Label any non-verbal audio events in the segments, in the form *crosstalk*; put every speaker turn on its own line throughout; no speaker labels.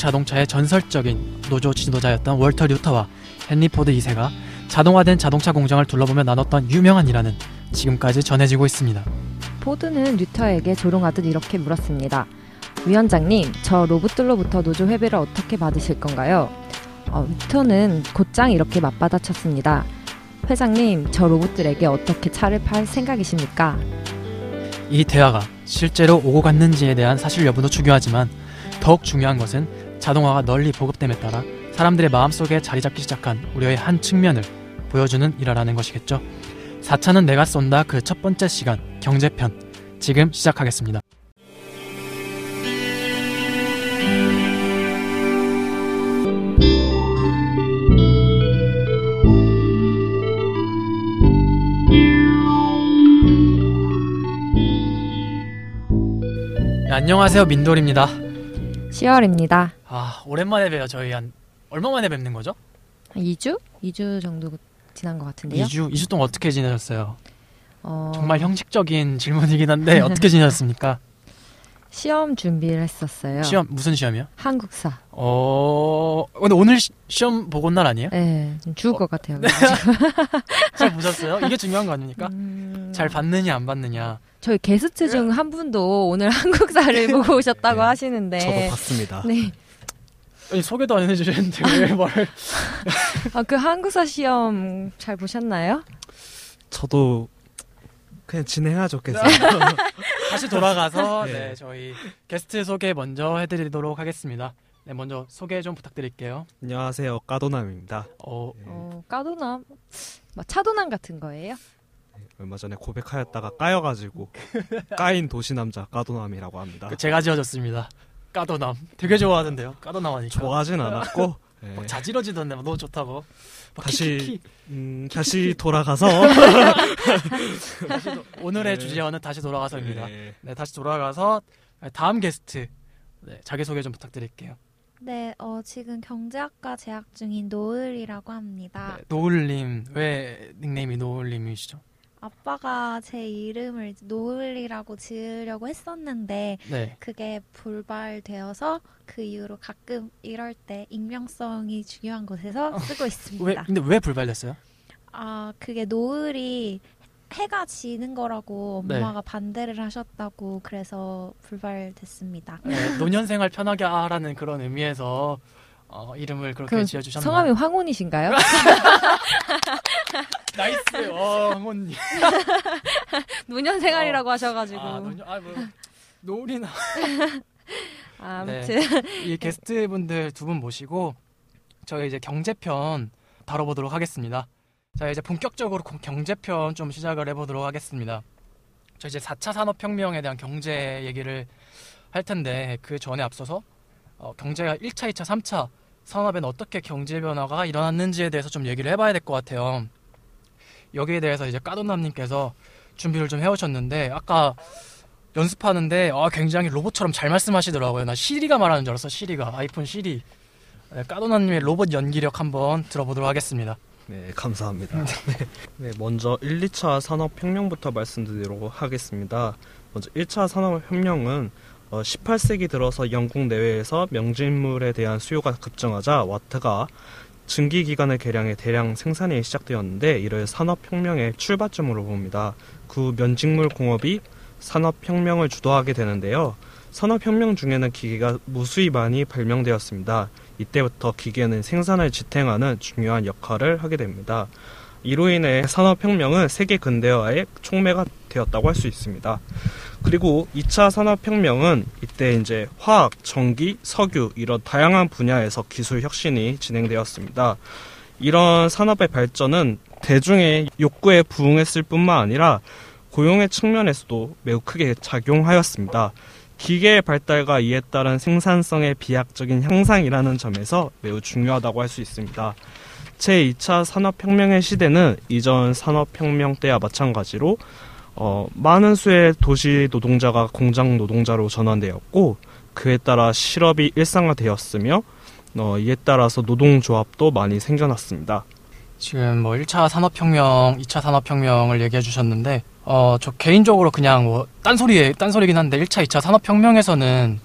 자동차의 전설적인 노조 지도자였던 월터 류터와 헨리 포드 2세가 자동화된 자동차 공장을 둘러보며 나눴던 유명한 일화는 지금까지 전해지고 있습니다.
포드는 류터에게 조롱하듯 이렇게 물었습니다. 위원장님, 저 로봇들로부터 노조 회비를 어떻게 받으실 건가요? 어, 류터는 곧장 이렇게 맞받아쳤습니다. 회장님, 저 로봇들에게 어떻게 차를 팔 생각이십니까?
이 대화가 실제로 오고 갔는지에 대한 사실 여부도 중요하지만 더욱 중요한 것은 자동화가 널리 보급됨에 따라 사람들의 마음속에 자리 잡기 시작한 우려의 한 측면을 보여주는 일화라는 것이겠죠. 4차는 내가 쏜다 그 첫 번째 시간 경제편 지금 시작하겠습니다. 네, 안녕하세요 민돌입니다.
10월입니다.
아 오랜만에 뵈요 저희 한 얼마 만에 뵙는 거죠?
한 2주? 2주 정도 지난 것 같은데요.
2주 2주 동안 어떻게 지내셨어요?
어,
정말 형식적인 질문이긴 한데 *laughs* 어떻게 지내셨습니까?
시험 준비를 했었어요.
시험 무슨 시험이요?
한국사.
어 근데 오늘 시, 시험 보고 날 아니에요?
네, 좀 죽을
어,
것 같아요. *laughs*
잘 보셨어요? 이게 중요한 거 아닙니까?
음,
잘 봤느냐 안 봤느냐.
저희 게스트 중 한 분도 오늘 한국사를 *laughs* 보고 오셨다고
네,
하시는데.
저도 봤습니다.
네.
아니 소개도 안 해주셨는데 왜 *laughs* 말을?
아, 그 한국사 시험 잘 보셨나요?
저도 그냥 진행하죠, 계속. *laughs*
다시 돌아가서 *laughs*
네.
네 저희 게스트 소개 먼저 해드리도록 하겠습니다. 네 먼저 소개 좀 부탁드릴게요.
안녕하세요, 까도남입니다.
어
네,
어, 까도남, 뭐 차도남 같은 거예요?
얼마 전에 고백하였다가 까여가지고 까인 도시 남자 까도남이라고 합니다.
그 제가 지어줬습니다. 까도남 되게 좋아하던데요. 까도남 하니까.
좋아하진 않았고 네, *laughs*
막 자지러지던데 막 너무 좋다고. 막
다시-
키키키.
음, 다시 돌아가서 *laughs*
다시 도- 오늘의
네.
주제와는 다시 돌아가서입니다.
네,
네, 다시 돌아가서 다음 게스트 네, 자기 소개 좀 부탁드릴게요.
네, 어, 지금 경제학과 재학 중인 노을이라고 합니다.
네, 노을님 왜 닉네임이 노을님이시죠?
아빠가 제 이름을 노을이라고 지으려고 했었는데
네.
그게 불발되어서 그 이후로 가끔 이럴 때 익명성이 중요한 곳에서 쓰고
왜
있습니다.
근데 왜 불발됐어요?
아, 그게 노을이 해가 지는 거라고
네.
엄마가 반대를 하셨다고 그래서 불발됐습니다.
네, 노년생활 편하게 하라는 그런 의미에서 어, 이름을 그렇게 지어주셨나요?
성함이 황혼이신가요? *laughs* *laughs*
Nice. 어, 황혼님. *laughs*
노년 생활이라고 하셔가지고.
아, 노년, 아, 뭐 노을이나 *laughs*
아,
네.
아무튼.
이 게스트분들 두 분 모시고 저희 이제 경제편 다뤄보도록 하겠습니다. 자 이제 본격적으로 공- 경제편 좀 시작을 해보도록 하겠습니다. 저 이제 4차 산업혁명에 대한 경제 얘기를 할 텐데 그 전에 앞서서 어, 경제가 1차, 2차, 3차 산업에는 어떻게 경제 변화가 일어났는지에 대해서 좀 얘기를 해봐야 될 것 같아요. 여기에 대해서 이제 까돈남님께서 준비를 좀 해오셨는데 아까 연습하는데 아, 굉장히 로봇처럼 잘 말씀하시더라고요. 나 시리가 말하는 줄 알았어. 시리가 아이폰 시리. 네, 까도나님의 로봇 연기력 한번 들어보도록 하겠습니다.
네, 감사합니다. *laughs* 네, 먼저 1, 2차 산업혁명부터 말씀드리도록 하겠습니다. 먼저 1차 산업혁명은 어, 18세기 들어서 영국 내외에서 명진물에 대한 수요가 급증하자 와트가 증기 기관을 개량해 대량 생산이 시작되었는데 이를 산업혁명의 출발점으로 봅니다. 그 면직물 공업이 산업혁명을 주도하게 되는데요. 산업혁명 중에는 기계가 무수히 많이 발명되었습니다. 이때부터 기계는 생산을 지탱하는 중요한 역할을 하게 됩니다. 이로 인해 산업혁명은 세계 근대화의 촉매가 되었다고 할 수 있습니다. 그리고 2차 산업혁명은 이때 이제 화학, 전기, 석유 이런 다양한 분야에서 기술 혁신이 진행되었습니다. 이런 산업의 발전은 대중의 욕구에 부응했을 뿐만 아니라 고용의 측면에서도 매우 크게 작용하였습니다. 기계의 발달과 이에 따른 생산성의 비약적인 향상이라는 점에서 매우 중요하다고 할 수 있습니다. 제2차 산업혁명의 시대는 이전 산업혁명 때와 마찬가지로 어, 많은 수의 도시 노동자가 공장 노동자로 전환되었고 그에 따라 실업이 일상화되었으며 어, 이에 따라서 노동조합도 많이 생겨났습니다.
지금 뭐 1차 산업혁명, 2차 산업혁명을 얘기해 주셨는데 어, 저 개인적으로 그냥 뭐 딴소리에 딴소리긴 한데 1차, 2차 산업혁명에서는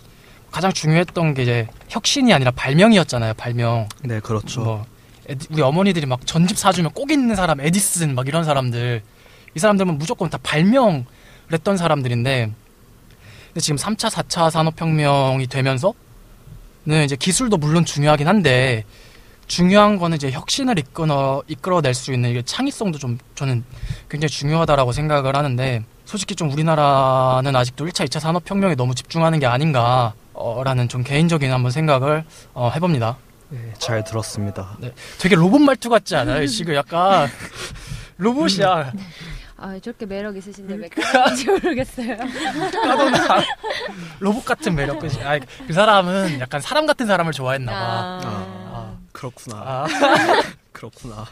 가장 중요했던 게 이제 혁신이 아니라 발명이었잖아요. 발명.
네, 그렇죠.
뭐 에디- 우리 어머니들이 막 전집 사주면 꼭 있는 사람 에디슨 막 이런 사람들 이 사람들은 무조건 다 발명을 했던 사람들인데 근데 지금 3차 4차 산업혁명이 되면서는 이제 기술도 물론 중요하긴 한데 중요한 거는 이제 혁신을 이끌어 이끌어낼 수 있는 이게 창의성도 좀 저는 굉장히 중요하다라고 생각을 하는데 솔직히 좀 우리나라는 아직도 1차 2차 산업혁명에 너무 집중하는 게 아닌가라는 좀 개인적인 한번 생각을 어, 해봅니다.
네, 잘 들었습니다.
되게 로봇 말투 같지 않아요? 지금 약간 *laughs* 로봇이야.
아, 저렇게 매력 있으신데 왜 그런지 모르겠어요.
까도나 로봇 같은 매력. 그지? 아, 그 사람은 약간 사람 같은 사람을 좋아했나 봐.
아.
그렇구나.
아, *laughs*
그렇구나.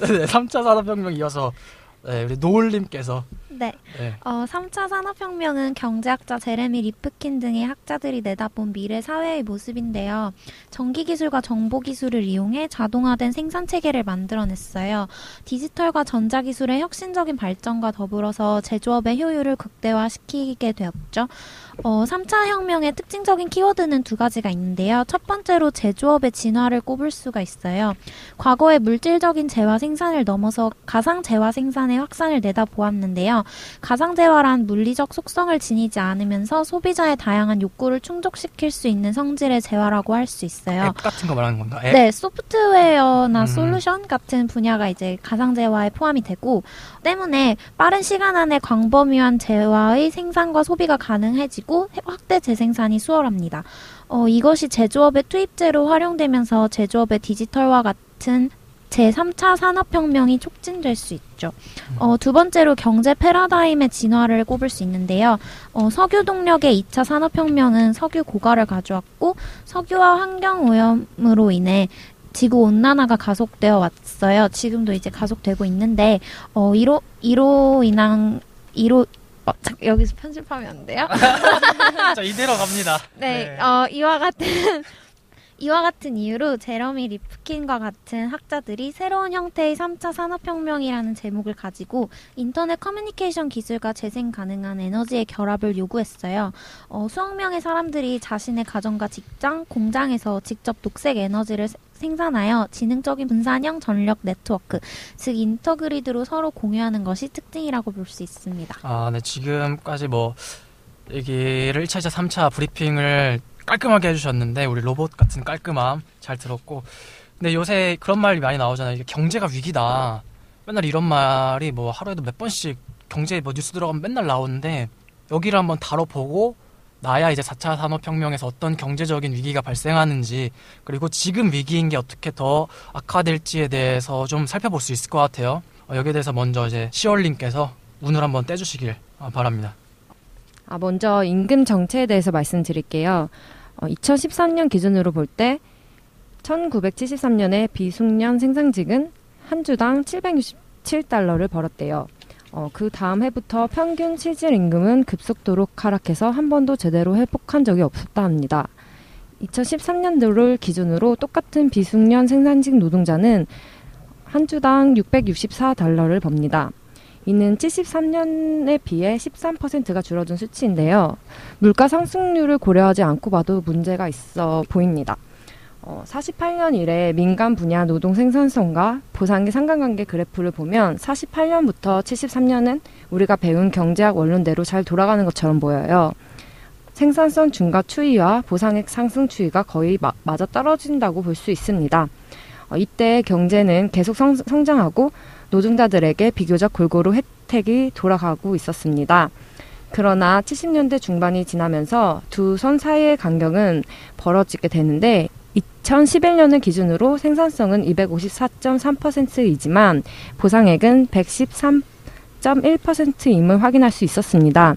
네, 3차 산업혁명 이어서 네, 우리 노을님께서
네.
네,
어, 3차 산업혁명은 경제학자 제레미 리프킨 등의 학자들이 내다본 미래 사회의 모습인데요. 전기기술과 정보기술을 이용해 자동화된 생산체계를 만들어냈어요. 디지털과 전자기술의 혁신적인 발전과 더불어서 제조업의 효율을 극대화시키게 되었죠. 어, 3차 혁명의 특징적인 키워드는 두 가지가 있는데요. 첫 번째로 제조업의 진화를 꼽을 수가 있어요. 과거의 물질적인 재화 생산을 넘어서 가상 재화 생산 의 확산을 내다보았는데요. 가상재화란 물리적 속성을 지니지 않으면서 소비자의 다양한 욕구를 충족시킬 수 있는 성질의 재화라고 할 수 있어요.
앱 같은 거 말하는 건가? 앱?
네, 소프트웨어나
음.
솔루션 같은 분야가 이제 가상재화에 포함이 되고 때문에 빠른 시간 안에 광범위한 재화의 생산과 소비가 가능해지고 해- 확대 재생산이 수월합니다. 어, 이것이 제조업의 투입제로 활용되면서 제조업의 디지털화 같은 제3차 산업혁명이 촉진될 수 있죠. 어, 두 번째로 경제 패러다임의 진화를 꼽을 수 있는데요. 어, 석유 동력의 2차 산업혁명은 석유 고갈을 가져왔고 석유와 환경 오염으로 인해 지구 온난화가 가속되어 왔어요. 지금도 이제 가속되고 있는데 어, 이로 이로 인한 이로 어, 잠, 여기서 편집하면 안 돼요? *laughs*
자, 이대로 갑니다.
네, 어, 이와 같은 이와 같은 이유로 제러미 리프킨과 같은 학자들이 새로운 형태의 3차 산업혁명이라는 제목을 가지고 인터넷 커뮤니케이션 기술과 재생 가능한 에너지의 결합을 요구했어요. 어, 수억 명의 사람들이 자신의 가정과 직장, 공장에서 직접 녹색 에너지를 세- 생산하여 지능적인 분산형 전력 네트워크, 즉 인터그리드로 서로 공유하는 것이 특징이라고 볼 수 있습니다.
아, 네, 지금까지 뭐 얘기를 1차, 2차, 3차 브리핑을 깔끔하게 해주셨는데 우리 로봇 같은 깔끔함 잘 들었고 근데 요새 그런 말이 많이 나오잖아요. 이게 경제가 위기다. 맨날 이런 말이 뭐 하루에도 몇 번씩 경제 뭐 뉴스 들어가면 맨날 나오는데 여기를 한번 다뤄보고 나야 이제 4차 산업혁명에서 어떤 경제적인 위기가 발생하는지 그리고 지금 위기인 게 어떻게 더 악화될지에 대해서 좀 살펴볼 수 있을 것 같아요. 어, 여기에 대해서 먼저 이제 시월님께서 운을 한번 떼주시길 어, 바랍니다.
아, 먼저 임금 정체에 대해서 말씀드릴게요. 어, 2013년 기준으로 볼 때 1973년에 비숙련 생산직은 한 주당 767달러를 벌었대요. 어, 그 다음 해부터 평균 실질 임금은 급속도로 하락해서 한 번도 제대로 회복한 적이 없었다 합니다. 2013년도를 기준으로 똑같은 비숙련 생산직 노동자는 한 주당 664달러를 법니다. 이는 73년에 비해 13%가 줄어든 수치인데요. 물가 상승률을 고려하지 않고 봐도 문제가 있어 보입니다. 어, 48년 이래 민간 분야 노동 생산성과 보상의 상관관계 그래프를 보면 48년부터 73년은 우리가 배운 경제학 원론대로 잘 돌아가는 것처럼 보여요. 생산성 증가 추이와 보상액 상승 추이가 거의 마, 맞아 떨어진다고 볼 수 있습니다. 어, 이때 경제는 계속 성, 성장하고 노동자들에게 비교적 골고루 혜택이 돌아가고 있었습니다. 그러나 70년대 중반이 지나면서 두 선 사이의 간격은 벌어지게 되는데 2011년을 기준으로 생산성은 254.3%이지만 보상액은 113.1%임을 확인할 수 있었습니다.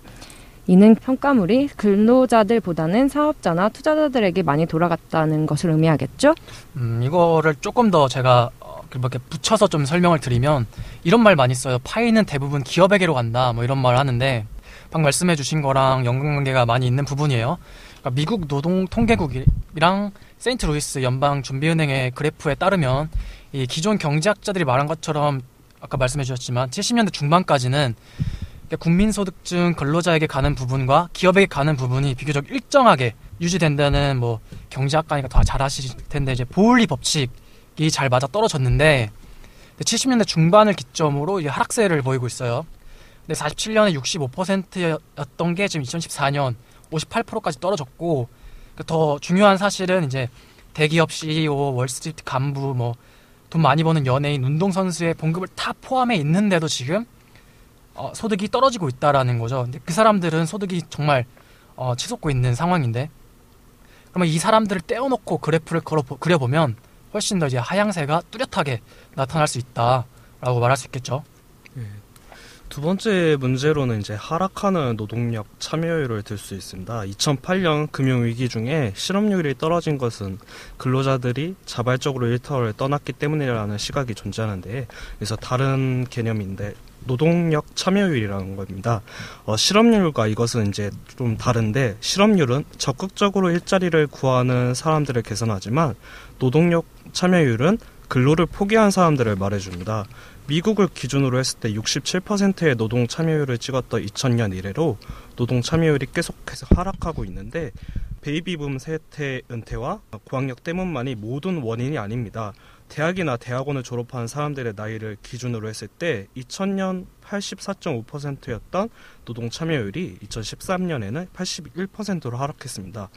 이는 평가물이 근로자들보다는 사업자나 투자자들에게 많이 돌아갔다는 것을 의미하겠죠?
음, 이거를 조금 더 제가 어, 이렇게 붙여서 좀 설명을 드리면 이런 말 많이 써요. 파이는 대부분 기업에게로 간다. 뭐 이런 말을 하는데 방금 말씀해 주신 거랑 연관관계가 많이 있는 부분이에요. 그러니까 미국 노동통계국이랑 세인트루이스 연방준비은행의 그래프에 따르면 이 기존 경제학자들이 말한 것처럼 아까 말씀해 주셨지만 70년대 중반까지는 국민소득 중 근로자에게 가는 부분과 기업에게 가는 부분이 비교적 일정하게 유지된다는 뭐 경제학과니까 더잘 아실 텐데 이제 보울리 법칙이 잘 맞아 떨어졌는데 70년대 중반을 기점으로 이제 하락세를 보이고 있어요. 근데 47년에 65%였던 게 지금 2014년 58%까지 떨어졌고 그더 중요한 사실은 이제 대기업 CEO, 월스트리트 간부, 뭐 돈 많이 버는 연예인, 운동선수의 봉급을 다 포함해 있는데도 지금 어, 소득이 떨어지고 있다라는 거죠. 근데 그 사람들은 소득이 정말 어, 치솟고 있는 상황인데 그러면 이 사람들을 떼어놓고 그래프를 걸어 그려보면 훨씬 더 이제 하향세가 뚜렷하게 나타날 수 있다라고 말할 수 있겠죠.
두 번째 문제로는 이제 하락하는 노동력 참여율을 들 수 있습니다. 2008년 금융위기 중에 실업률이 떨어진 것은 근로자들이 자발적으로 일터를 떠났기 때문이라는 시각이 존재하는데 그래서 다른 개념인데 노동력 참여율이라는 겁니다. 어, 실업률과 이것은 이제 좀 다른데 실업률은 적극적으로 일자리를 구하는 사람들을 계산하지만 노동력 참여율은 근로를 포기한 사람들을 말해줍니다. 미국을 기준으로 했을 때 67%의 노동 참여율을 찍었던 2000년 이래로 노동 참여율이 계속해서 하락하고 있는데 베이비붐 세대 은퇴와 고학력 때문만이 모든 원인이 아닙니다. 대학이나 대학원을 졸업한 사람들의 나이를 기준으로 했을 때 2000년 84.5%였던 노동 참여율이 2013년에는 81%로 하락했습니다.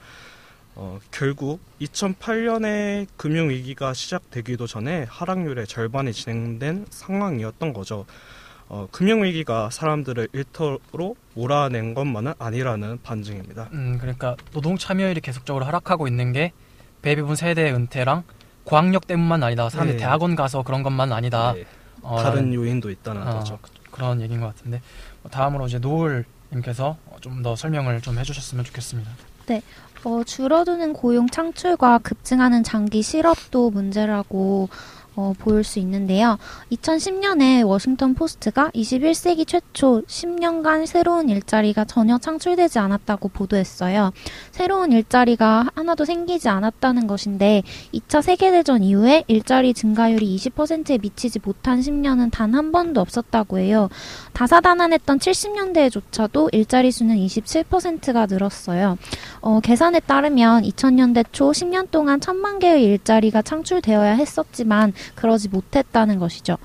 어, 결국 2008년에 금융위기가 시작되기도 전에 하락률의 절반이 진행된 상황이었던 거죠. 어, 금융위기가 사람들을 일터로 몰아낸 것만은 아니라는 반증입니다.
음, 그러니까 노동 참여율이 계속적으로 하락하고 있는 게 베이비붐 세대 은퇴랑 고학력 때문만 아니다. 사람들이
네.
대학원 가서 그런 것만 아니다.
네,
어,
다른 요인도 있다는
어,
거죠.
그- 그런 얘기인 것 같은데 뭐 다음으로 이제 노을님께서 좀 더 설명을 좀 해주셨으면 좋겠습니다.
어, 줄어드는 고용 창출과 급증하는 장기 실업도 문제라고 어, 보일 수 있는데요. 2010년에 워싱턴 포스트가 21세기 최초 10년간 새로운 일자리가 전혀 창출되지 않았다고 보도했어요. 새로운 일자리가 하나도 생기지 않았다는 것인데 2차 세계대전 이후에 일자리 증가율이 20%에 미치지 못한 10년은 단 한 번도 없었다고 해요. 다사다난했던 70년대에조차도 일자리 수는 27%가 늘었어요. 어, 계산에 따르면 2000년대 초 10년 동안 천만 개의 일자리가 창출되어야 했었지만 그러지 못했다는 것이죠.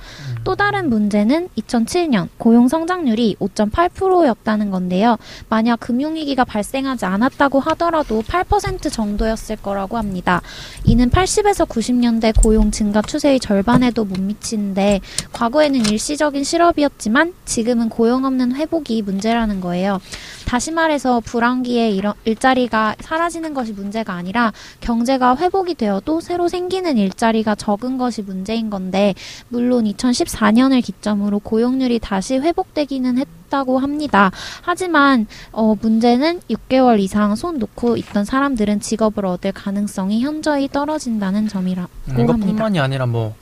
또 다른 문제는 2007년 고용 성장률이 5.8%였다는 건데요. 만약 금융위기가 발생하지 않았다고 하더라도 8% 정도였을 거라고 합니다. 이는 80에서 90년대 고용 증가 추세의 절반에도 못 미치는데 과거에는 일시적인 실업이었지만 지금은 고용 없는 회복이 문제라는 거예요. 다시 말해서 불황기에 일자리가 사라지는 것이 문제가 아니라 경제가 회복이 되어도 새로 생기는 일자리가 적은 것이 문제인 건데 물론 2014 년을 기점으로 고용률이 다시 회복되기는 했다고 합니다. 하지만 어, 문제는 6개월 이상 손 놓고 있던 사람들은 직업을 얻을 가능성이 현저히 떨어진다는 점이라고
음,
합니다.
이것뿐만이 아니라 뭐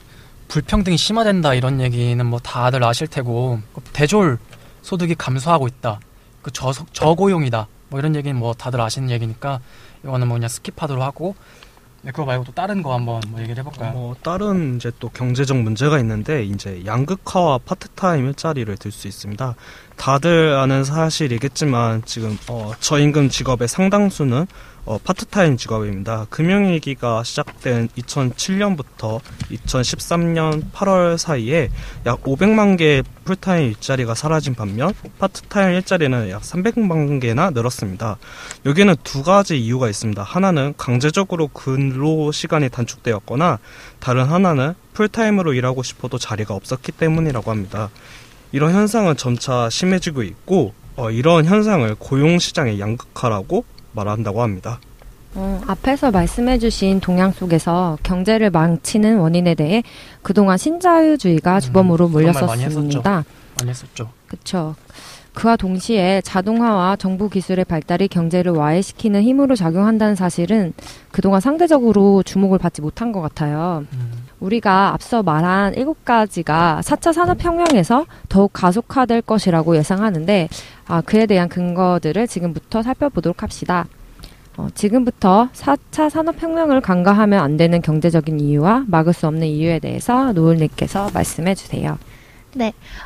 불평등이 심화된다 이런 얘기는 뭐 다들 아실 테고 그 대졸 소득이 감소하고 있다. 그 저, 저고용이다. 뭐 이런 얘기는 뭐 다들 아시는 얘기니까 이거는 뭐 그냥 skip하도록 하고 네, 그거 말고 또 다른 거 한번 뭐 얘기를 해볼까요?
뭐 다른 이제 또 경제적 문제가 있는데 이제 양극화와 파트타임 일자리를 들 수 있습니다. 다들 아는 사실이겠지만 지금 어, 저임금 직업의 상당수는 어, 파트타임 직업입니다. 금융위기가 시작된 2007년부터 2013년 8월 사이에 약 500만 개의 풀타임 일자리가 사라진 반면 파트타임 일자리는 약 300만 개나 늘었습니다. 여기는 두 가지 이유가 있습니다. 하나는 강제적으로 근로 시간이 단축되었거나 다른 하나는 풀타임으로 일하고 싶어도 자리가 없었기 때문이라고 합니다. 이런 현상은 점차 심해지고 있고 어, 이런 현상을 고용시장의 양극화라고 말한다고 합니다.
어, 앞에서 말씀해주신 동향 속에서 경제를 망치는 원인에 대해 그동안 신자유주의가
음,
주범으로
많이
몰렸었습니다.
많이 했었죠.
그렇죠. 그와 동시에 자동화와 정부 기술의 발달이 경제를 와해시키는 힘으로 작용한다는 사실은 그동안 상대적으로 주목을 받지 못한 것 같아요.
음,
우리가 앞서 말한 일곱 가지가 4차 산업혁명에서 더욱 가속화될 것이라고 예상하는데 아, 그에 대한 근거들을 지금부터 살펴보도록 합시다. 어, 지금부터 4차 산업혁명을 간과하면 안 되는 경제적인 이유와 막을 수 없는 이유에 대해서 노을님께서 말씀해 주세요.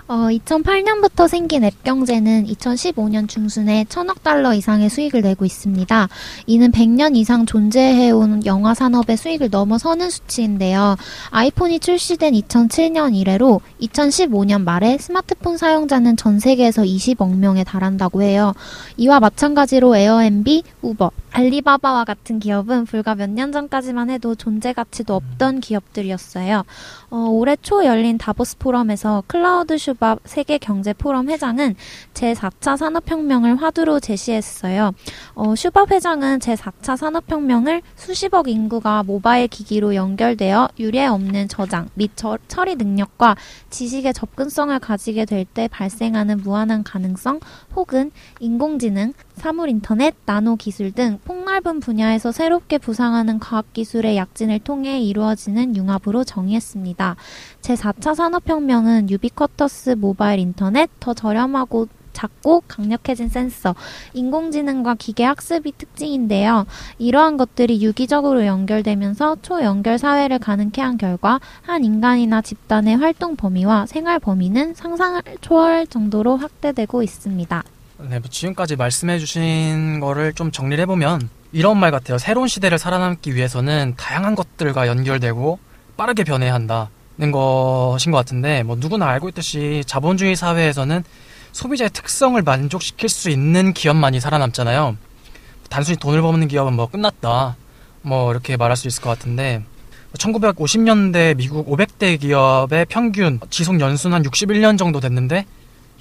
어, 2008년부터 생긴 앱 경제는 2015년 중순에 천억 달러 이상의 수익을 내고 있습니다. 이는 100년 이상 존재해온 영화 산업의 수익을 넘어서는 수치인데요. 아이폰이 출시된 2007년 이래로 2015년 말에 스마트폰 사용자는 전 세계에서 20억 명에 달한다고 해요. 이와 마찬가지로 에어앤비, 우버, 알리바바와 같은 기업은 불과 몇 년 전까지만 해도 존재 가치도 없던 기업들이었어요. 어, 올해 초 열린 다보스 포럼에서 클라우스 슈밥 세계 경제 포럼 회장은 제4차 산업혁명을 화두로 제시했어요. 어, 슈밥 회장은 제4차 산업혁명을 수십억 인구가 모바일 기기로 연결되어 유례 없는 저장 및 저, 처리 능력과 지식의 접근성을 가지게 될 때 발생하는 무한한 가능성 혹은 인공지능, 사물인터넷, 나노기술 등 폭넓은 분야에서 새롭게 부상하는 과학기술의 약진을 통해 이루어지는 융합으로 정의했습니다. 제4차 산업혁명은 유비쿼터스 모바일 인터넷, 더 저렴하고 작고 강력해진 센서, 인공지능과 기계 학습이 특징인데요. 이러한 것들이 유기적으로 연결되면서 초연결 사회를 가능케 한 결과 한 인간이나 집단의 활동 범위와 생활 범위는 상상을 초월할 정도로 확대되고 있습니다.
네, 뭐 지금까지 말씀해주신 거를 좀 정리를 해보면 이런 말 같아요. 새로운 시대를 살아남기 위해서는 다양한 것들과 연결되고 빠르게 변해야 한다는 것인 것 같은데 뭐 누구나 알고 있듯이 자본주의 사회에서는 소비자의 특성을 만족시킬 수 있는 기업만이 살아남잖아요. 단순히 돈을 버는 기업은 뭐 끝났다. 뭐 이렇게 말할 수 있을 것 같은데 1950년대 미국 500대 기업의 평균 지속 연수는 한 61년 정도 됐는데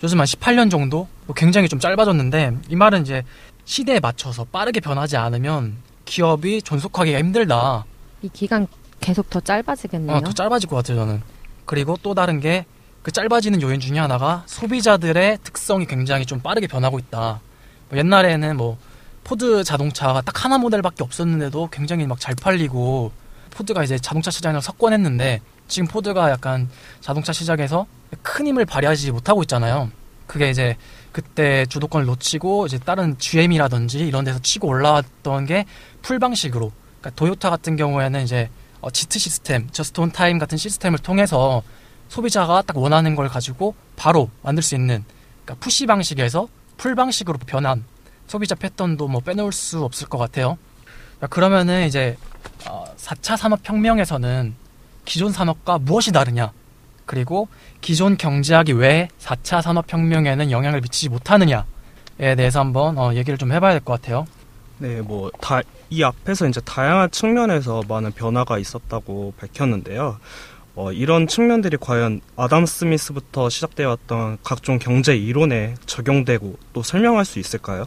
요즘 한 18년 정도? 뭐 굉장히 좀 짧아졌는데 이 말은 이제 시대에 맞춰서 빠르게 변하지 않으면 기업이 존속하기가 힘들다.
이 기간 계속 더 짧아지겠네요.
어, 더 짧아질 것 같아요, 저는. 그리고 또 다른 게 그 짧아지는 요인 중에 하나가 소비자들의 특성이 굉장히 좀 빠르게 변하고 있다. 뭐 옛날에는 뭐 포드 자동차가 딱 하나 모델밖에 없었는데도 굉장히 막 잘 팔리고 포드가 이제 자동차 시장을 석권했는데 지금 포드가 약간 자동차 시장에서 큰 힘을 발휘하지 못하고 있잖아요. 그게 이제 그때 주도권을 놓치고 이제 다른 GM이라든지 이런 데서 치고 올라왔던 게 pull 방식으로 그러니까 도요타 같은 경우에는 이제 어, JIT 시스템, just on time 같은 시스템을 통해서 소비자가 딱 원하는 걸 가지고 바로 만들 수 있는 그러니까 push 방식에서 pull 방식으로 변한 소비자 패턴도 뭐 빼놓을 수 없을 것 같아요. 자, 그러면은 이제 어, 4차 산업혁명에서는 기존 산업과 무엇이 다르냐? 그리고 기존 경제학이 왜 4차 산업혁명에는 영향을 미치지 못하느냐에 대해서 한번 어, 얘기를 좀 해봐야 될 것 같아요.
네, 뭐, 다, 이 앞에서 이제 다양한 측면에서 많은 변화가 있었다고 밝혔는데요. 어, 이런 측면들이 과연 아담 스미스부터 시작되었던 각종 경제 이론에 적용되고 또 설명할 수 있을까요?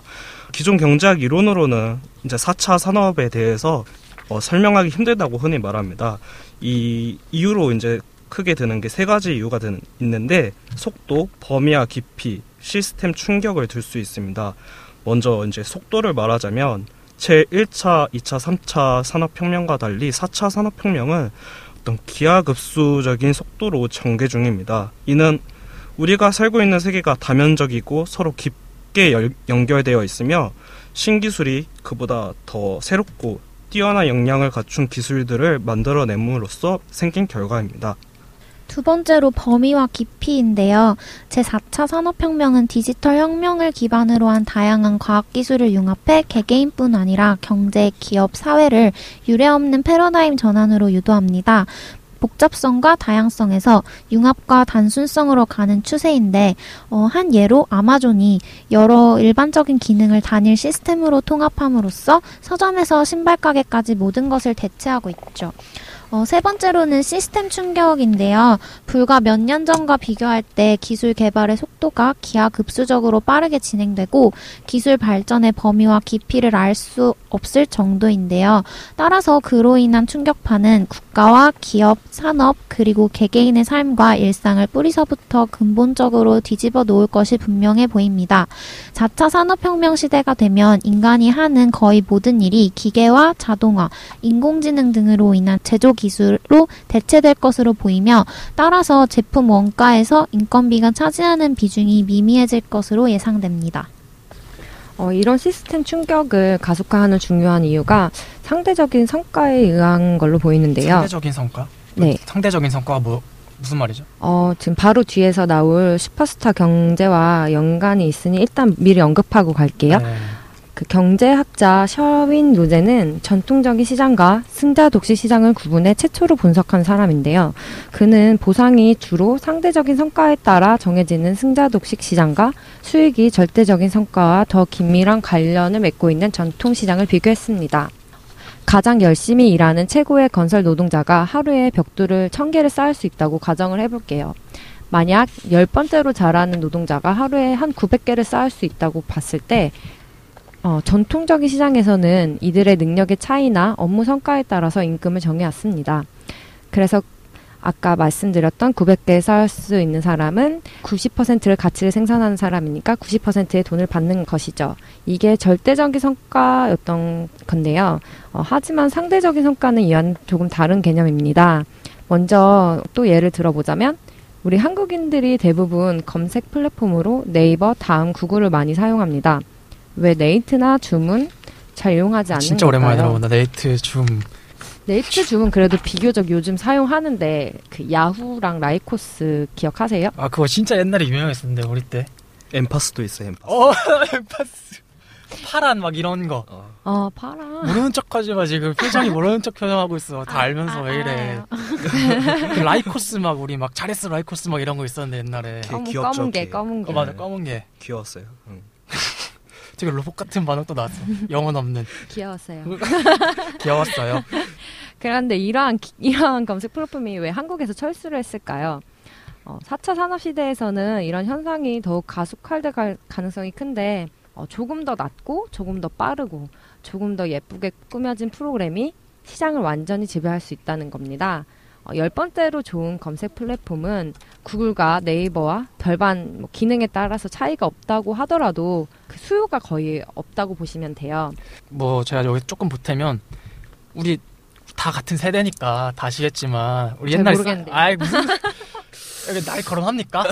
기존 경제학 이론으로는 이제 4차 산업에 대해서 어, 설명하기 힘들다고 흔히 말합니다. 이 이유로 이제 크게 드는 게 세 가지 이유가 드는, 있는데 속도, 범위와 깊이, 시스템 충격을 들 수 있습니다. 먼저 이제 속도를 말하자면 제 1차, 2차, 3차 산업혁명과 달리 4차 산업혁명은 어떤 기하급수적인 속도로 전개 중입니다. 이는 우리가 살고 있는 세계가 다면적이고 서로 깊게 열, 연결되어 있으며 신기술이 그보다 더 새롭고 뛰어난 역량을 갖춘 기술들을 만들어냄으로써 생긴 결과입니다.
두 번째로 범위와 깊이인데요. 제4차 산업혁명은 디지털 혁명을 기반으로 한 다양한 과학기술을 융합해 개개인뿐 아니라 경제, 기업, 사회를 유례없는 패러다임 전환으로 유도합니다. 복잡성과 다양성에서 융합과 단순성으로 가는 추세인데 어, 한 예로 아마존이 여러 일반적인 기능을 단일 시스템으로 통합함으로써 서점에서 신발 가게까지 모든 것을 대체하고 있죠. 어, 세 번째로는 시스템 충격인데요. 불과 몇 년 전과 비교할 때 기술 개발의 속도가 기하급수적으로 빠르게 진행되고 기술 발전의 범위와 깊이를 알 수 없을 정도인데요. 따라서 그로 인한 충격파는 국 가와 기업, 산업, 그리고 개개인의 삶과 일상을 뿌리서부터 근본적으로 뒤집어 놓을 것이 분명해 보입니다. 4차 산업혁명 시대가 되면 인간이 하는 거의 모든 일이 기계와 자동화, 인공지능 등으로 인한 제조 기술로 대체될 것으로 보이며 따라서 제품 원가에서 인건비가 차지하는 비중이 미미해질 것으로 예상됩니다.
어, 이런 시스템 충격을 가속화하는 중요한 이유가 상대적인 성과에 의한 걸로 보이는데요.
상대적인 성과?
네.
상대적인 성과가 뭐 무슨 말이죠?
어, 지금 바로 뒤에서 나올 슈퍼스타 경제와 연관이 있으니 일단 미리 언급하고 갈게요.
네.
그 경제학자 셔윈 로제는 전통적인 시장과 승자 독식 시장을 구분해 최초로 분석한 사람인데요. 그는 보상이 주로 상대적인 성과에 따라 정해지는 승자 독식 시장과 수익이 절대적인 성과와 더 긴밀한 관련을 맺고 있는 전통 시장을 비교했습니다. 가장 열심히 일하는 최고의 건설 노동자가 하루에 벽돌을 천 개를 쌓을 수 있다고 가정을 해볼게요. 만약 열 번째로 잘하는 노동자가 하루에 한 900개를 쌓을 수 있다고 봤을 때 어, 전통적인 시장에서는 이들의 능력의 차이나 업무 성과에 따라서 임금을 정해왔습니다. 그래서 아까 말씀드렸던 900개 쌓을 수 있는 사람은 90%를 가치를 생산하는 사람이니까 90%의 돈을 받는 것이죠. 이게 절대적인 성과였던 건데요. 어, 하지만 상대적인 성과는 이와는 조금 다른 개념입니다. 먼저 또 예를 들어보자면 우리 한국인들이 대부분 검색 플랫폼으로 네이버, 다음, 구글을 많이 사용합니다. 왜 네이트나 줌은 잘 이용하지 않는
진짜 오랜만에? 들어본다. 네이트 줌.
네이트 줌은 그래도 비교적 요즘 사용하는데 그 야후랑 라이코스 기억하세요?
아 그거 진짜 옛날에 유명했었는데 우리 때.
엠파스도 있어요. 엠파스.
어 *laughs* 엠파스. 파란 막 이런 거.
어.
어, 파란.
모르는 척하지 마 지금 표정이 모르는 척 표정하고 있어. 다 알면서 왜 이래. *laughs* 그 라이코스 막 우리 막 잘했어 라이코스 막 이런 거 있었는데 옛날에.
개-
검은,
귀엽죠,
검은 개,
개.
검은 개.
어 맞아 검은 개.
귀여웠어요. 응.
되게 로봇 같은 반응 또 나왔어. 영혼 없는. *laughs*
귀여웠어요. *laughs*
귀여웠어요.
그런데 이러한, 기- 이러한 검색 플랫폼이 왜 한국에서 철수를 했을까요? 어, 4차 산업 시대에서는 이런 현상이 더욱 가속화될 가- 가능성이 큰데, 어, 조금 더 낮고, 조금 더 빠르고, 조금 더 예쁘게 꾸며진 프로그램이 시장을 완전히 지배할 수 있다는 겁니다. 어, 열 번째로 좋은 검색 플랫폼은 구글과 네이버와 별반 뭐 기능에 따라서 차이가 없다고 하더라도 그 수요가 거의 없다고 보시면 돼요.
뭐 제가 여기 조금 보태면 우리 다 같은 세대니까 다 아시겠지만 우리. 싸- 아이 무슨 *laughs* 나이 거론합니까?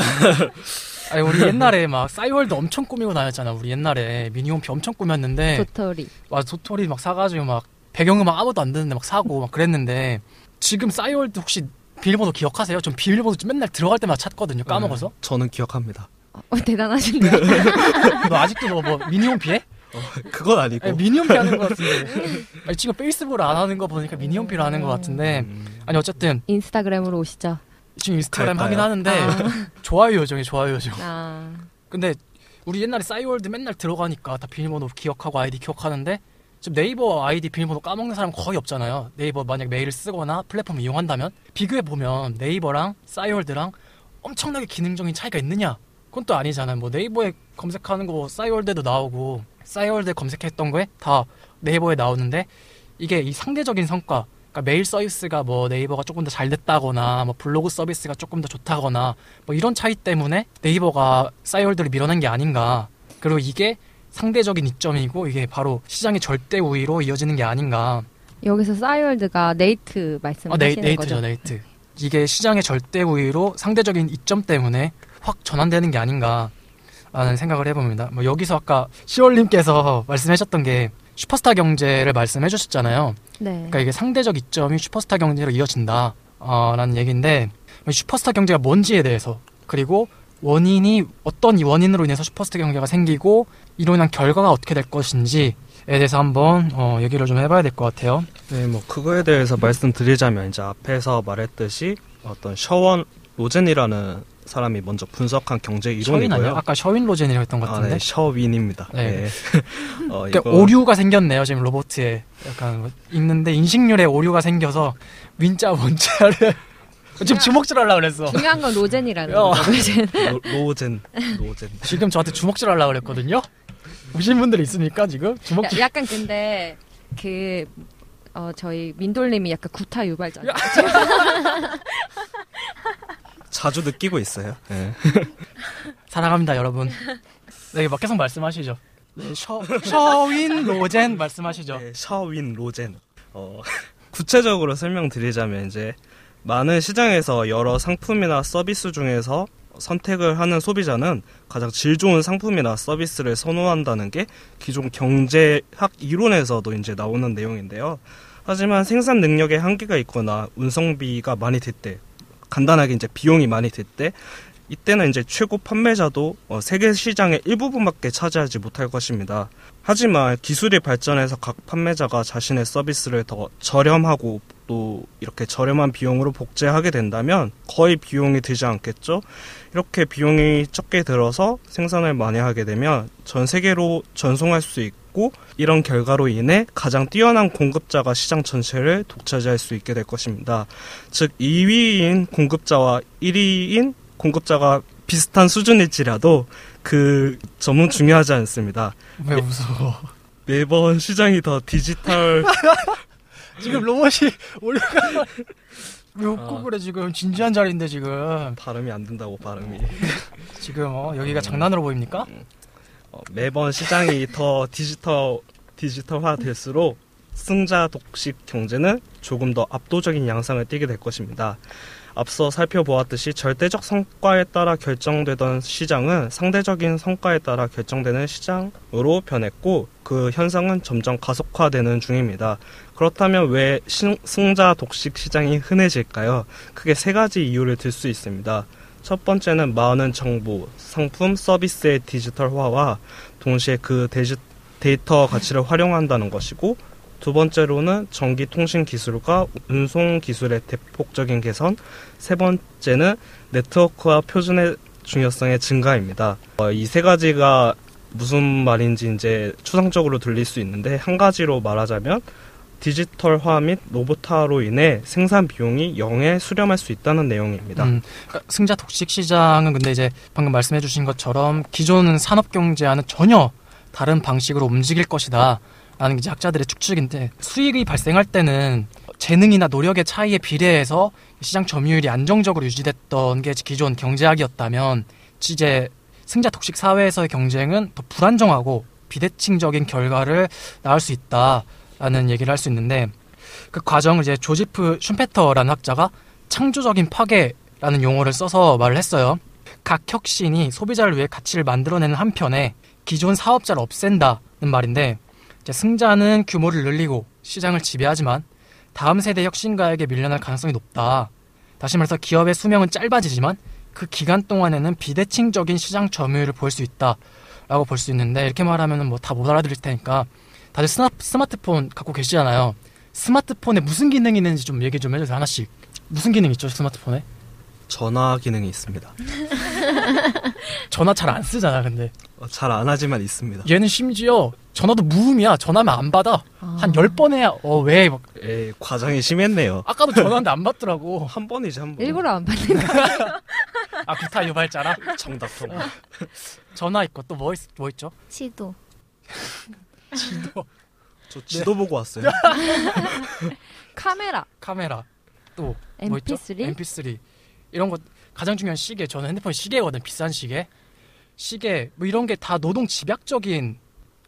*laughs* 아니 우리 옛날에 막 싸이월드 엄청 꾸미고 다녔잖아. 우리 옛날에 미니홈피 엄청 꾸몄는데
도토리.
와 도토리 막 사가지고 막 배경음악 아무도 안 듣는데 막 사고 막 그랬는데 지금 싸이월드 혹시 비밀번호 기억하세요? 전 비밀번호 좀 맨날 들어갈 때마다 찾거든요. 까먹어서.
네, 저는 기억합니다.
어, 대단하신데요. *laughs*
너 아직도 뭐, 뭐 미니홈 피 해?
그건 아니고.
아니, 미니홈피 하는 것 같은데. *laughs* 아니, 지금 페이스북을 안 하는 거 보니까 미니홈피를 하는 것 같은데.
음,
아니 어쨌든
인스타그램으로 오시죠.
지금 인스타그램
갈까요?
하긴 하는데 *laughs* 좋아요 요정이 좋아요 요정.
아,
근데 우리 옛날에 싸이월드 맨날 들어가니까 다 비밀번호 기억하고 아이디 기억하는데 지금 네이버 아이디 비밀번호 까먹는 사람 거의 없잖아요. 네이버 만약 메일을 쓰거나 플랫폼을 이용한다면 비교해 보면 네이버랑 싸이월드랑 엄청나게 기능적인 차이가 있느냐? 그건 또 아니잖아요. 뭐 네이버에 검색하는 거 싸이월드도 나오고 싸이월드에 검색했던 거에 다 네이버에 나오는데 이게 이 상대적인 성과 그러니까 메일 서비스가 뭐 네이버가 조금 더 잘 됐다거나 뭐 블로그 서비스가 조금 더 좋다거나 뭐 이런 차이 때문에 네이버가 싸이월드를 밀어낸 게 아닌가 그리고 이게 상대적인 이점이고 이게 바로 시장의 절대 우위로 이어지는 게 아닌가
여기서 싸이월드가 네이트
아,
말씀하시는
네이, 네이트죠
거죠?
네이트 이게 시장의 절대 우위로 상대적인 이점 때문에 확 전환되는 게 아닌가 라는 생각을 해봅니다 뭐 여기서 아까 시월님께서 *laughs* 말씀하셨던 게 슈퍼스타 경제를 말씀해 주셨잖아요
네.
그러니까 이게 상대적 이점이 슈퍼스타 경제로 이어진다 어, 라는 얘기인데 슈퍼스타 경제가 뭔지에 대해서 그리고 원인이 어떤 원인으로 인해서 슈퍼스타 경제가 생기고 이로 인한 결과가 어떻게 될 것인지에 대해서 한번 어, 얘기를 좀 해봐야 될 것 같아요.
네, 뭐 그거에 대해서 말씀드리자면 이제 앞에서 말했듯이 어떤 셔원 로젠이라는 사람이 먼저 분석한 경제? 이론이고요.
아까 셔윈 로젠이라고 했던 것
아,
같은데.
네, 셔윈입니다.
네.
네. *laughs* 어,
그러니까
이거-
오류가 생겼네요. 지금 로봇에 약간 뭐 읽는데 인식률에 오류가 생겨서 민자 원자를 지금 주먹질 하려고 그랬어.
중요한 건 로젠이라는
어.
로젠.
로, 로젠, 로젠.
지금 저한테 주먹질 하려고 그랬거든요. 보신 분들 있습니까 지금?
야,
주먹질.
약간 근데 그 어, 저희 민돌님이 약간 구타 유발자.
야. *laughs*
자주 느끼고 있어요. 네. *laughs*
사랑합니다 여러분. 네, 막 계속 말씀하시죠. 네, 셔, 셔윈 로젠 말씀하시죠.
네, 셔윈 로젠. 어, *laughs* 구체적으로 설명드리자면 이제 많은 시장에서 여러 상품이나 서비스 중에서 선택을 하는 소비자는 가장 질 좋은 상품이나 서비스를 선호한다는 게 기존 경제학 이론에서도 이제 나오는 내용인데요. 하지만 생산 능력에 한계가 있거나 운송비가 많이 들 때 간단하게 이제 비용이 많이 들 때 이때는 이제 최고 판매자도 어, 세계 시장의 일부분밖에 차지하지 못할 것입니다. 하지만 기술이 발전해서 각 판매자가 자신의 서비스를 더 저렴하고 또 이렇게 저렴한 비용으로 복제하게 된다면 거의 비용이 들지 않겠죠? 이렇게 비용이 적게 들어서 생산을 많이 하게 되면 전 세계로 전송할 수 있고 이런 결과로 인해 가장 뛰어난 공급자가 시장 전체를 독차지할 수 있게 될 것입니다. 즉 2위인 공급자와 1위인 공급자가 비슷한 수준일지라도 그 점은 중요하지 않습니다.
왜 웃어?
매번 시장이 더 디지털 *laughs*
지금 로봇이 올라가. *laughs* 왜 웃고
아.
그래 지금 진지한 자리인데 지금
발음이 안 된다고 발음이
지금 어, 여기가 장난으로 보입니까?
어, 매번 시장이 더 디지털 디지털화 될수록 승자 독식 경제는 조금 더 압도적인 양상을 띠게 될 것입니다. 앞서 살펴보았듯이 절대적 성과에 따라 결정되던 시장은 상대적인 성과에 따라 결정되는 시장으로 변했고 그 현상은 점점 가속화되는 중입니다. 그렇다면 왜 신- 승자 독식 시장이 흔해질까요? 크게 세 가지 이유를 들 수 있습니다. 첫 번째는 많은 정보, 상품, 서비스의 디지털화와 동시에 그 데지, 데이터 가치를 활용한다는 것이고 두 번째로는 전기 통신 기술과 운송 기술의 대폭적인 개선, 세 번째는 네트워크와 표준의 중요성의 증가입니다. 이세 가지가 무슨 말인지 이제 추상적으로 들릴 수 있는데 한 가지로 말하자면 디지털화 및 로봇화로 인해 생산 비용이 0에 수렴할 수 있다는 내용입니다.
음, 그러니까 승자 독식 시장은 근데 이제 방금 말씀해 주신 것처럼 기존 산업 경제와는 전혀 다른 방식으로 움직일 것이다. 라는 게 학자들의 추측인데 수익이 발생할 때는 재능이나 노력의 차이에 비례해서 시장 점유율이 안정적으로 유지됐던 게 기존 경제학이었다면 이제 승자 독식 사회에서의 경쟁은 더 불안정하고 비대칭적인 결과를 낳을 수 있다 라는 얘기를 할 수 있는데 그 과정을 이제 조지프 슌페터라는 학자가 창조적인 파괴라는 용어를 써서 말을 했어요. 각 혁신이 소비자를 위해 가치를 만들어내는 한편에 기존 사업자를 없앤다는 말인데 이제 승자는 규모를 늘리고 시장을 지배하지만 다음 세대 혁신가에게 밀려날 가능성이 높다. 다시 말해서 기업의 수명은 짧아지지만 그 기간 동안에는 비대칭적인 시장 점유율을 볼 수 있다 라고 볼 수 있는데 이렇게 말하면 뭐 다 못 알아들을 테니까 다들 스마, 스마트폰 갖고 계시잖아요. 스마트폰에 무슨 기능이 있는지 좀 얘기 좀 해주세요 하나씩. 무슨 기능 있죠 스마트폰에?
전화 기능이 있습니다. *laughs*
전화 잘 안 쓰잖아 근데
어, 잘안 하지만 있습니다.
얘는 심지어 전화도 무음이야 전화하면 안 받아 한열번 해야 어왜
에 과장이 심했네요.
아까도 전화했는데 안 *laughs* 받더라고
한 번이지 한 번.
일부러 안 받는 *laughs* 거.
아 구타 유발자라
정답 통화.
전화 있고 또뭐뭐 있죠
시도.
지도.
저 지도 보고 왔어요. *laughs*
카메라,
카메라. 또 뭐 있죠?
MP3.
MP3 이런 거 가장 중요한 시계. 저는 핸드폰 시계거든 비싼 시계. 시계 뭐 이런 게 다 노동 집약적인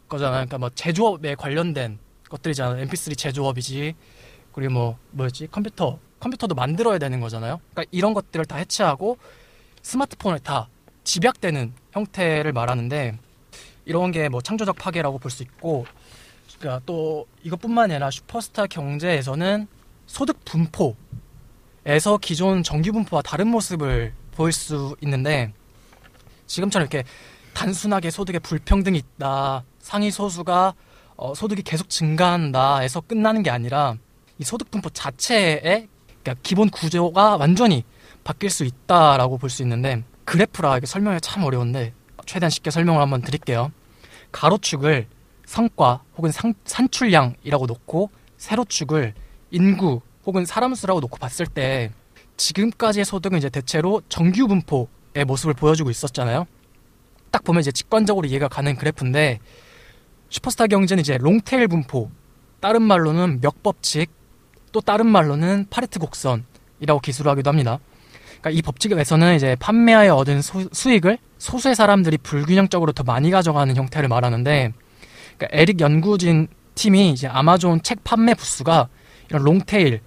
거잖아요. 그러니까 뭐 제조업에 관련된 것들이잖아요. MP3 제조업이지. 그리고 뭐 뭐였지? 컴퓨터. 컴퓨터도 만들어야 되는 거잖아요. 그러니까 이런 것들을 다 해체하고 스마트폰을 다 집약되는 형태를 말하는데 이런 게 뭐 창조적 파괴라고 볼 수 있고 그러니까 또 이것뿐만이 아니라 슈퍼스타 경제에서는 소득 분포에서 기존 정규 분포와 다른 모습을 보일 수 있는데 지금처럼 이렇게 단순하게 소득의 불평등이 있다 상위 소수가 어, 소득이 계속 증가한다에서 끝나는 게 아니라 이 소득 분포 자체의 그러니까 기본 구조가 완전히 바뀔 수 있다라고 볼 수 있는데 그래프라 이게 설명이 참 어려운데 최대한 쉽게 설명을 한번 드릴게요. 가로축을 성과 혹은 상, 산출량이라고 놓고 세로축을 인구 혹은 사람 수라고 놓고 봤을 때 지금까지의 소득은 이제 대체로 정규 분포의 모습을 보여주고 있었잖아요. 딱 보면 이제 직관적으로 이해가 가는 그래프인데 슈퍼스타 경제는 이제 롱테일 분포, 다른 말로는 멱법칙, 또 다른 말로는 파레트 곡선이라고 기술하기도 합니다. 그러니까 이 법칙에서는 이제 판매하여 얻은 소- 수익을 소수의 사람들이 불균형적으로 더 많이 가져가는 형태를 말하는데 그러니까 에릭 연구진 팀이 이제 아마존 책 판매 부수가 이런 롱테일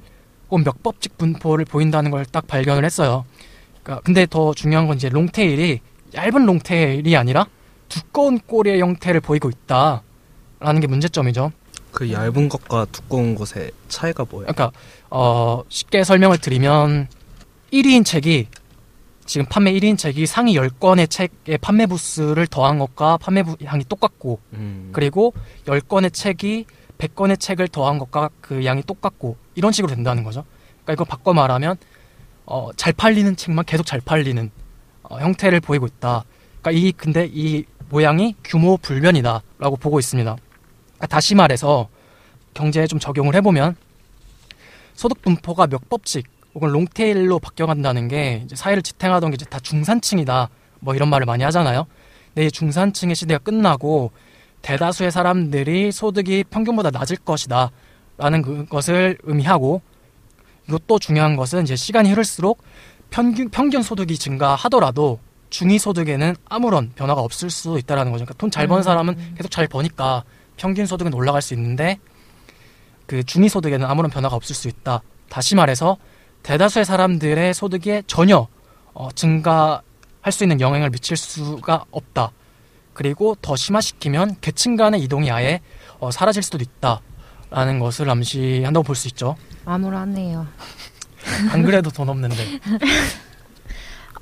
혹은 멱법칙 분포를 보인다는 걸 딱 발견을 했어요. 그러니까 근데 더 중요한 건 이제 롱테일이 얇은 롱테일이 아니라 두꺼운 꼬리의 형태를 보이고 있다라는 게 문제점이죠.
그 얇은 것과 두꺼운 것의 차이가 뭐예요?
그러니까 어, 쉽게 설명을 드리면 1위인 책이 지금 판매 1위인 책이 상위 10권의 책의 판매 부수를 더한 것과 판매 부 양이 똑같고
음.
그리고 10권의 책이 100권의 책을 더한 것과 그 양이 똑같고 이런 식으로 된다는 거죠. 그러니까 이거 바꿔 말하면 어, 잘 팔리는 책만 계속 잘 팔리는 어, 형태를 보이고 있다. 그러니까 이 근데 이 모양이 규모 불변이다라고 보고 있습니다. 그러니까 다시 말해서 경제에 좀 적용을 해보면 소득 분포가 몇 법칙 혹은 롱테일로 바뀌어간다는 게 이제 사회를 지탱하던 게 이제 다 중산층이다 뭐 이런 말을 많이 하잖아요. 근데 이 중산층의 시대가 끝나고 대다수의 사람들이 소득이 평균보다 낮을 것이다 라는 그것을 의미하고 이것도 중요한 것은 이제 시간이 흐를수록 평균, 평균 소득이 증가하더라도 중위 소득에는 아무런 변화가 없을 수 있다라는 거죠. 그러니까 돈 잘 버는 사람은 계속 잘 버니까 평균 소득은 올라갈 수 있는데 그 중위 소득에는 아무런 변화가 없을 수 있다. 다시 말해서 대다수의 사람들의 소득에 전혀 어, 증가할 수 있는 영향을 미칠 수가 없다. 그리고 더 심화시키면 계층 간의 이동이 아예 어, 사라질 수도 있다라는 것을 암시한다고 볼 수 있죠.
암울하네요.
안 그래도 돈 없는데. *laughs*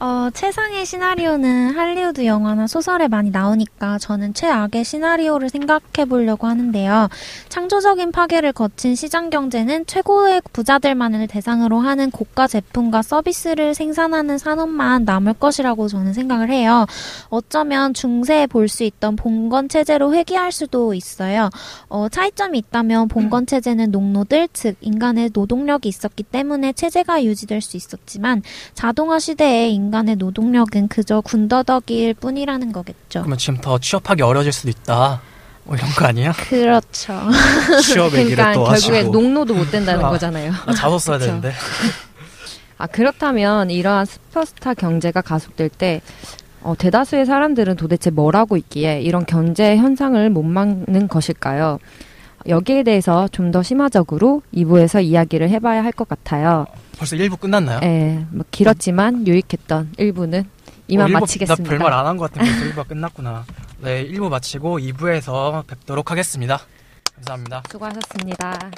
어, 최상의 시나리오는 할리우드 영화나 소설에 많이 나오니까 저는 최악의 시나리오를 생각해 보려고 하는데요. 창조적인 파괴를 거친 시장 경제는 최고의 부자들만을 대상으로 하는 고가 제품과 서비스를 생산하는 산업만 남을 것이라고 저는 생각을 해요. 어쩌면 중세에 볼 수 있던 봉건 체제로 회귀할 수도 있어요. 어, 차이점이 있다면 봉건 체제는 농노들 즉 인간의 노동력이 있었기 때문에 체제가 유지될 수 있었지만 자동화 시대에 인 간의 노동력은 그저 군더더기일 뿐이라는 거겠죠.
그러면 지금 더 취업하기 어려질 수도 있다. 뭐 이런 거 아니야?
그렇죠. *laughs*
취업 얘기를
그러니까
또
결국에
하시고
농노도 못 된다는
아.
거잖아요.
나 자소 써야. *laughs* 되는데.
아 그렇다면 이러한 슈퍼스타 경제가 가속될 때 어, 대다수의 사람들은 도대체 뭘 하고 있기에 이런 경제 현상을 못 막는 것일까요? 여기에 대해서 좀 더 심화적으로 2부에서 이야기를 해봐야 할 것 같아요.
벌써 1부 끝났나요?
예, 뭐 길었지만 유익했던 1부는 이만
어, 일부-
마치겠습니다.
나 별말 안 한 것 같은데 1부가 끝났구나. 네, 1부 마치고 2부에서 뵙도록 하겠습니다. 감사합니다.
수고하셨습니다.